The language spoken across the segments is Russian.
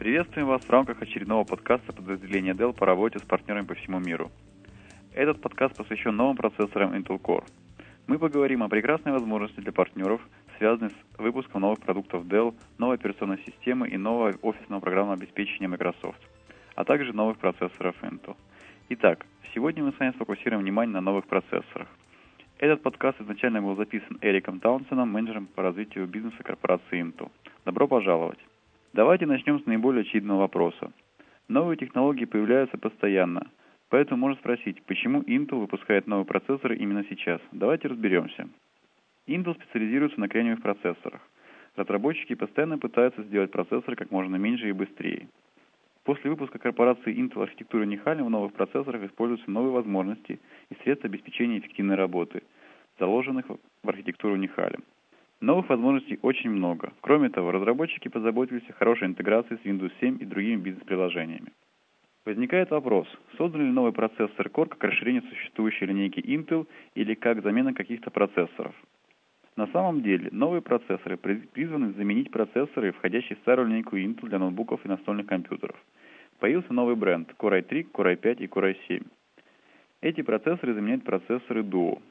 Приветствуем вас в рамках очередного подкаста подразделения Dell по работе с партнерами по всему миру. Этот подкаст посвящен новым процессорам Intel Core. Мы поговорим о прекрасной возможности для партнеров, связанной с выпуском новых продуктов Dell, новой операционной системы и нового офисного программного обеспечения Microsoft, а также новых процессоров Intel. Итак, сегодня мы с вами сфокусируем внимание на новых процессорах. Этот подкаст изначально был записан Эриком Таунсеном, менеджером по развитию бизнеса корпорации Intel. Добро пожаловать! Давайте начнем с наиболее очевидного вопроса. Новые технологии появляются постоянно, поэтому можно спросить, почему Intel выпускает новые процессоры именно сейчас. Давайте разберемся. Intel специализируется на кремниевых процессорах. Разработчики постоянно пытаются сделать процессоры как можно меньше и быстрее. После выпуска корпорации Intel архитектуры Нихалем в новых процессорах используются новые возможности и средства обеспечения эффективной работы, заложенных в архитектуру Нихалем. Новых возможностей очень много. Кроме того, разработчики позаботились о хорошей интеграции с Windows 7 и другими бизнес-приложениями. Возникает вопрос, создан ли новый процессор Core как расширение существующей линейки Intel или как замена каких-то процессоров. На самом деле, новые процессоры призваны заменить процессоры, входящие в старую линейку Intel для ноутбуков и настольных компьютеров. Появился новый бренд Core i3, Core i5 и Core i7. Эти процессоры заменяют процессоры Duo.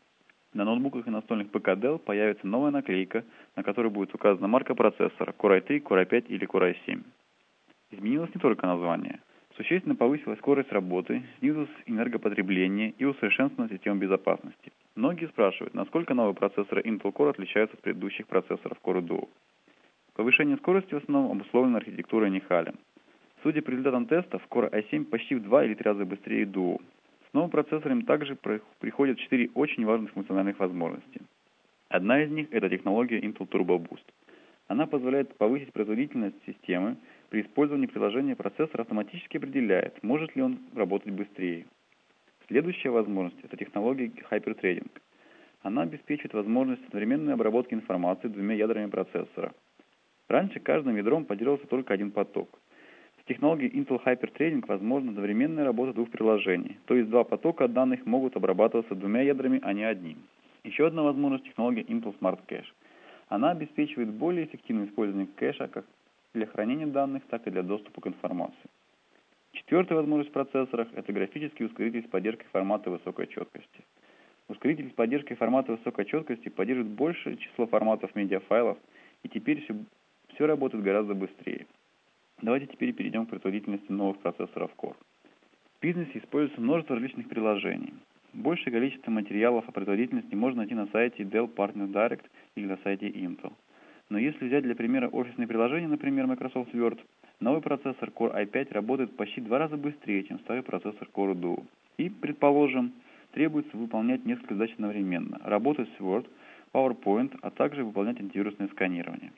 На ноутбуках и настольных ПК Dell появится новая наклейка, на которой будет указана марка процессора Core i3, Core i5 или Core i7. Изменилось не только название. Существенно повысилась скорость работы, снизилось энергопотребление и усовершенствована система безопасности. Многие спрашивают, насколько новые процессоры Intel Core отличаются от предыдущих процессоров Core Duo. Повышение скорости в основном обусловлено архитектурой Нихален. Судя по результатам тестов, Core i7 почти в два или три раза быстрее Duo, с новым процессором также приходят четыре очень важных функциональных возможности. Одна из них – это технология Intel Turbo Boost. Она позволяет повысить производительность системы. При использовании приложения процессор автоматически определяет, может ли он работать быстрее. Следующая возможность – это технология Hyperthreading. Она обеспечивает возможность одновременной обработки информации двумя ядрами процессора. Раньше каждым ядром поддерживался только один поток – технологией Intel Hyper-Threading возможна одновременная работа двух приложений, то есть два потока данных могут обрабатываться двумя ядрами, а не одним. Еще одна возможность технология Intel Smart Cache. Она обеспечивает более эффективное использование кэша как для хранения данных, так и для доступа к информации. Четвертая возможность в процессорах – это графический ускоритель с поддержкой формата высокой четкости. Ускоритель с поддержкой формата высокой четкости поддерживает большее число форматов медиафайлов, и теперь все, все работает гораздо быстрее. Давайте теперь перейдем к производительности новых процессоров Core. В бизнесе используется множество различных приложений. Большее количество материалов о производительности можно найти на сайте Dell Partner Direct или на сайте Intel. Но если взять для примера офисные приложения, например, Microsoft Word, новый процессор Core i5 работает почти в два раза быстрее, чем старый процессор Core Duo. И, предположим, требуется выполнять несколько задач одновременно, работать с Word, PowerPoint, а также выполнять антивирусное сканирование.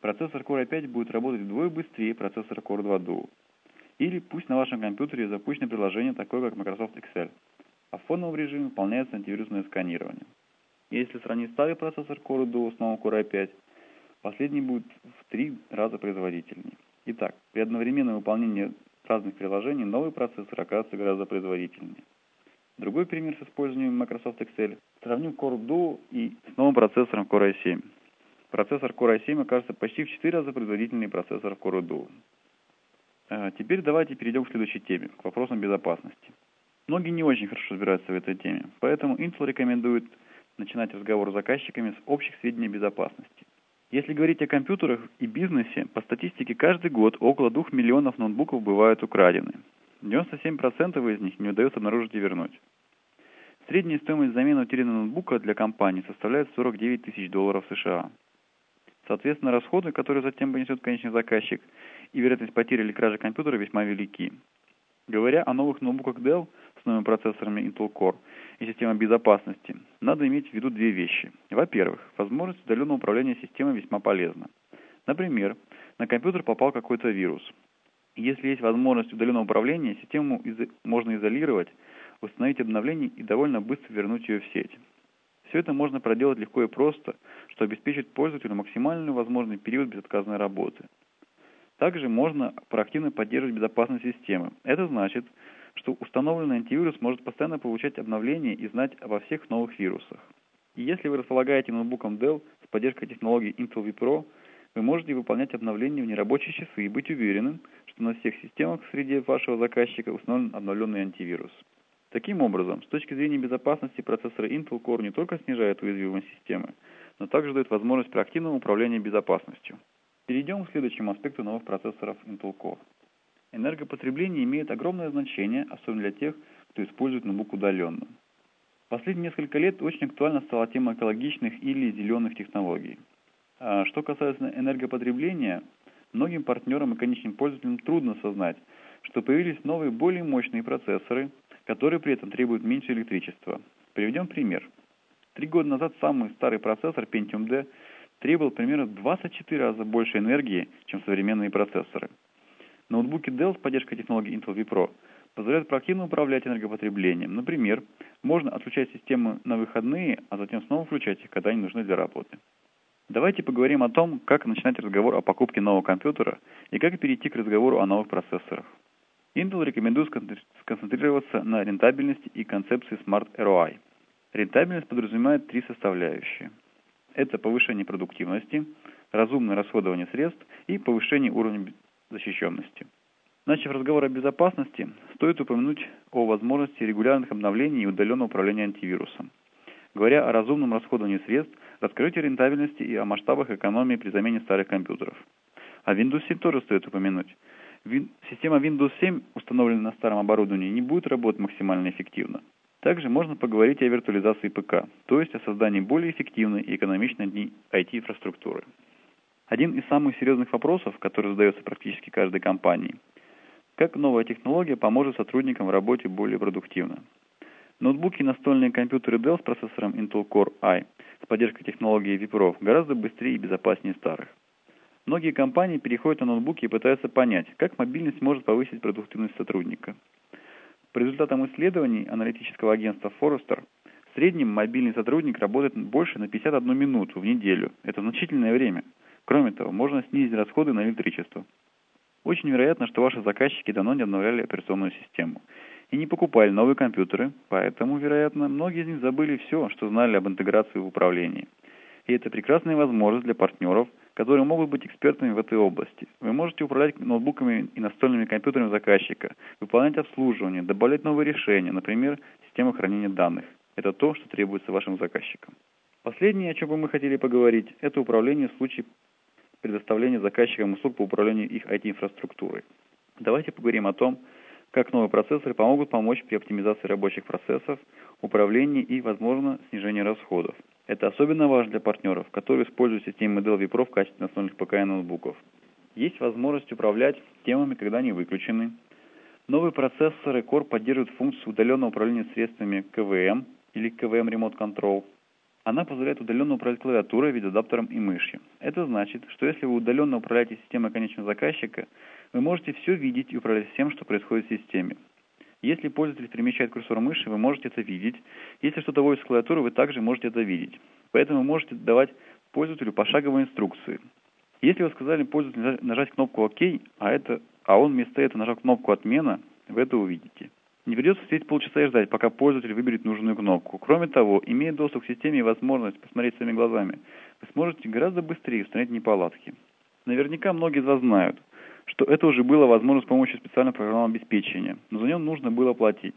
Процессор Core i5 будет работать вдвое быстрее процессора Core 2 Duo. Или пусть на вашем компьютере запущено приложение такое, как Microsoft Excel, а в фоновом режиме выполняется антивирусное сканирование. Если сравнить старый процессор Core Duo с новым Core i5, последний будет в три раза производительнее. Итак, при одновременном выполнении разных приложений новый процессор окажется гораздо производительнее. Другой пример с использованием Microsoft Excel. Сравним Core Duo и с новым процессором Core i7. Процессор Core i7 окажется почти в 4 раза производительнее процессора Core Duo. А, теперь давайте перейдем к следующей теме, к вопросам безопасности. Многие не очень хорошо разбираются в этой теме, поэтому Intel рекомендует начинать разговор с заказчиками с общих сведений безопасности. Если говорить о компьютерах и бизнесе, по статистике каждый год около 2 миллионов ноутбуков бывают украдены. 97% из них не удается обнаружить и вернуть. Средняя стоимость замены утерянного ноутбука для компании составляет 49 тысяч долларов США. Соответственно, расходы, которые затем понесет конечный заказчик, и вероятность потери или кражи компьютера весьма велики. Говоря о новых ноутбуках Dell с новыми процессорами Intel Core и системой безопасности, надо иметь в виду две вещи. Во-первых, возможность удаленного управления системой весьма полезна. Например, на компьютер попал какой-то вирус. Если есть возможность удаленного управления, систему из- можно изолировать, установить обновление и довольно быстро вернуть ее в сеть. Все это можно проделать легко и просто, что обеспечит пользователю максимальный возможный период безотказной работы. Также можно проактивно поддерживать безопасность системы. Это значит, что установленный антивирус может постоянно получать обновления и знать обо всех новых вирусах. И если вы располагаете ноутбуком Dell с поддержкой технологии Intel vPro, вы можете выполнять обновления в нерабочие часы и быть уверенным, что на всех системах в среде вашего заказчика установлен обновленный антивирус. Таким образом, с точки зрения безопасности процессоры Intel Core не только снижают уязвимость системы, но также дают возможность проактивного управления безопасностью. Перейдем к следующему аспекту новых процессоров Intel Core. Энергопотребление имеет огромное значение, особенно для тех, кто использует ноутбук удаленно. Последние несколько лет очень актуальна стала тема экологичных или зеленых технологий. А что касается энергопотребления, многим партнерам и конечным пользователям трудно осознать, что появились новые более мощные процессоры, которые при этом требуют меньше электричества. Приведем пример. Три года назад самый старый процессор Pentium D требовал примерно 24 раза больше энергии, чем современные процессоры. Ноутбуки Dell с поддержкой технологии Intel vPro позволяют проактивно управлять энергопотреблением. Например, можно отключать системы на выходные, а затем снова включать их, когда они нужны для работы. Давайте поговорим о том, как начинать разговор о покупке нового компьютера и как перейти к разговору о новых процессорах. Intel рекомендует сконцентрироваться на рентабельности и концепции Smart ROI. Рентабельность подразумевает три составляющие. Это повышение продуктивности, разумное расходование средств и повышение уровня защищенности. Начав разговор о безопасности, стоит упомянуть о возможности регулярных обновлений и удаленного управления антивирусом. Говоря о разумном расходовании средств, раскрытии рентабельности и о масштабах экономии при замене старых компьютеров. О Windows 7 тоже стоит упомянуть. Система Windows 7, установленная на старом оборудовании, не будет работать максимально эффективно. Также можно поговорить о виртуализации ПК, то есть о создании более эффективной и экономичной IT-инфраструктуры. Один из самых серьезных вопросов, который задается практически каждой компании – как новая технология поможет сотрудникам в работе более продуктивно? Ноутбуки и настольные компьютеры Dell с процессором Intel Core i с поддержкой технологии vPro гораздо быстрее и безопаснее старых. Многие компании переходят на ноутбуки и пытаются понять, как мобильность может повысить продуктивность сотрудника. По результатам исследований аналитического агентства Forrester, в среднем мобильный сотрудник работает больше на 51 минуту в неделю. Это значительное время. Кроме того, можно снизить расходы на электричество. Очень вероятно, что ваши заказчики давно не обновляли операционную систему и не покупали новые компьютеры, поэтому, вероятно, многие из них забыли все, что знали об интеграции в управлении. И это прекрасная возможность для партнеров, которые могут быть экспертами в этой области. Вы можете управлять ноутбуками и настольными компьютерами заказчика, выполнять обслуживание, добавлять новые решения, например, система хранения данных. Это то, что требуется вашим заказчикам. Последнее, о чем бы мы хотели поговорить, это управление в случае предоставления заказчикам услуг по управлению их IT-инфраструктурой. Давайте поговорим о том, как новые процессоры помогут помочь при оптимизации рабочих процессов, управлении и, возможно, снижении расходов. Это особенно важно для партнеров, которые используют системы Dell vPro в качестве основных ПК и ноутбуков. Есть возможность управлять темами, когда они выключены. Новые процессоры Core поддерживают функцию удаленного управления средствами КВМ или КВМ Remote Control – она позволяет удаленно управлять клавиатурой, видеоадаптером и мышью. Это значит, что если вы удаленно управляете системой конечного заказчика, вы можете все видеть и управлять всем, что происходит в системе. Если пользователь перемещает курсор мыши, вы можете это видеть. Если что-то вводит с клавиатуры, вы также можете это видеть. Поэтому можете давать пользователю пошаговые инструкции. Если вы сказали пользователю нажать кнопку ОК, а, это, а он вместо этого нажал кнопку «Отмена», вы это увидите. Не придется сидеть полчаса и ждать, пока пользователь выберет нужную кнопку. Кроме того, имея доступ к системе и возможность посмотреть своими глазами, вы сможете гораздо быстрее устранить неполадки. Наверняка многие из вас знают, что это уже было возможно с помощью специального программного обеспечения, но за нем нужно было платить.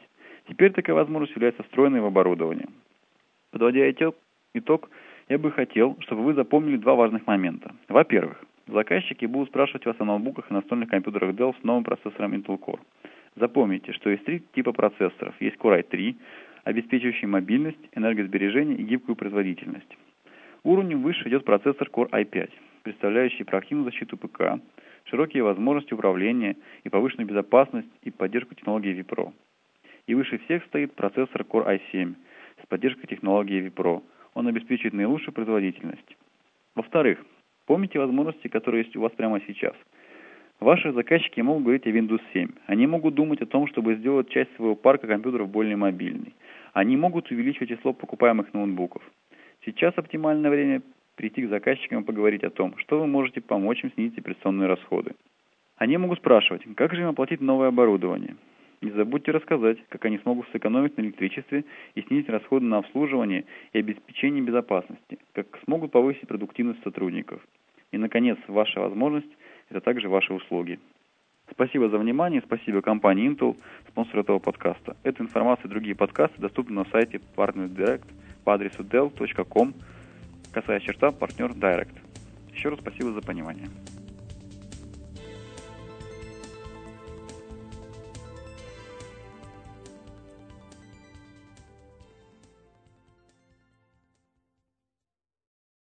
Теперь такая возможность является встроенной в оборудование. Подводя итог, я бы хотел, чтобы вы запомнили два важных момента. Во-первых, заказчики будут спрашивать вас о ноутбуках и настольных компьютерах Dell с новым процессором Intel Core. Запомните, что есть три типа процессоров. Есть Core i3, обеспечивающий мобильность, энергосбережение и гибкую производительность. Уровнем выше идет процессор Core i5, представляющий проактивную защиту ПК, широкие возможности управления и повышенную безопасность и поддержку технологии vPro. И выше всех стоит процессор Core i7 с поддержкой технологии vPro. Он обеспечивает наилучшую производительность. Во-вторых, помните возможности, которые есть у вас прямо сейчас – Ваши заказчики могут говорить о Windows 7. Они могут думать о том, чтобы сделать часть своего парка компьютеров более мобильной. Они могут увеличивать число покупаемых ноутбуков. Сейчас оптимальное время прийти к заказчикам и поговорить о том, что вы можете помочь им снизить операционные расходы. Они могут спрашивать, как же им оплатить новое оборудование. Не забудьте рассказать, как они смогут сэкономить на электричестве и снизить расходы на обслуживание и обеспечение безопасности, как смогут повысить продуктивность сотрудников. И, наконец, ваша возможность – это также ваши услуги. Спасибо за внимание, спасибо компании Intel, спонсору этого подкаста. Эта информация и другие подкасты доступны на сайте Partner Direct по адресу dell.com, касаясь черта партнер Direct. Еще раз спасибо за понимание.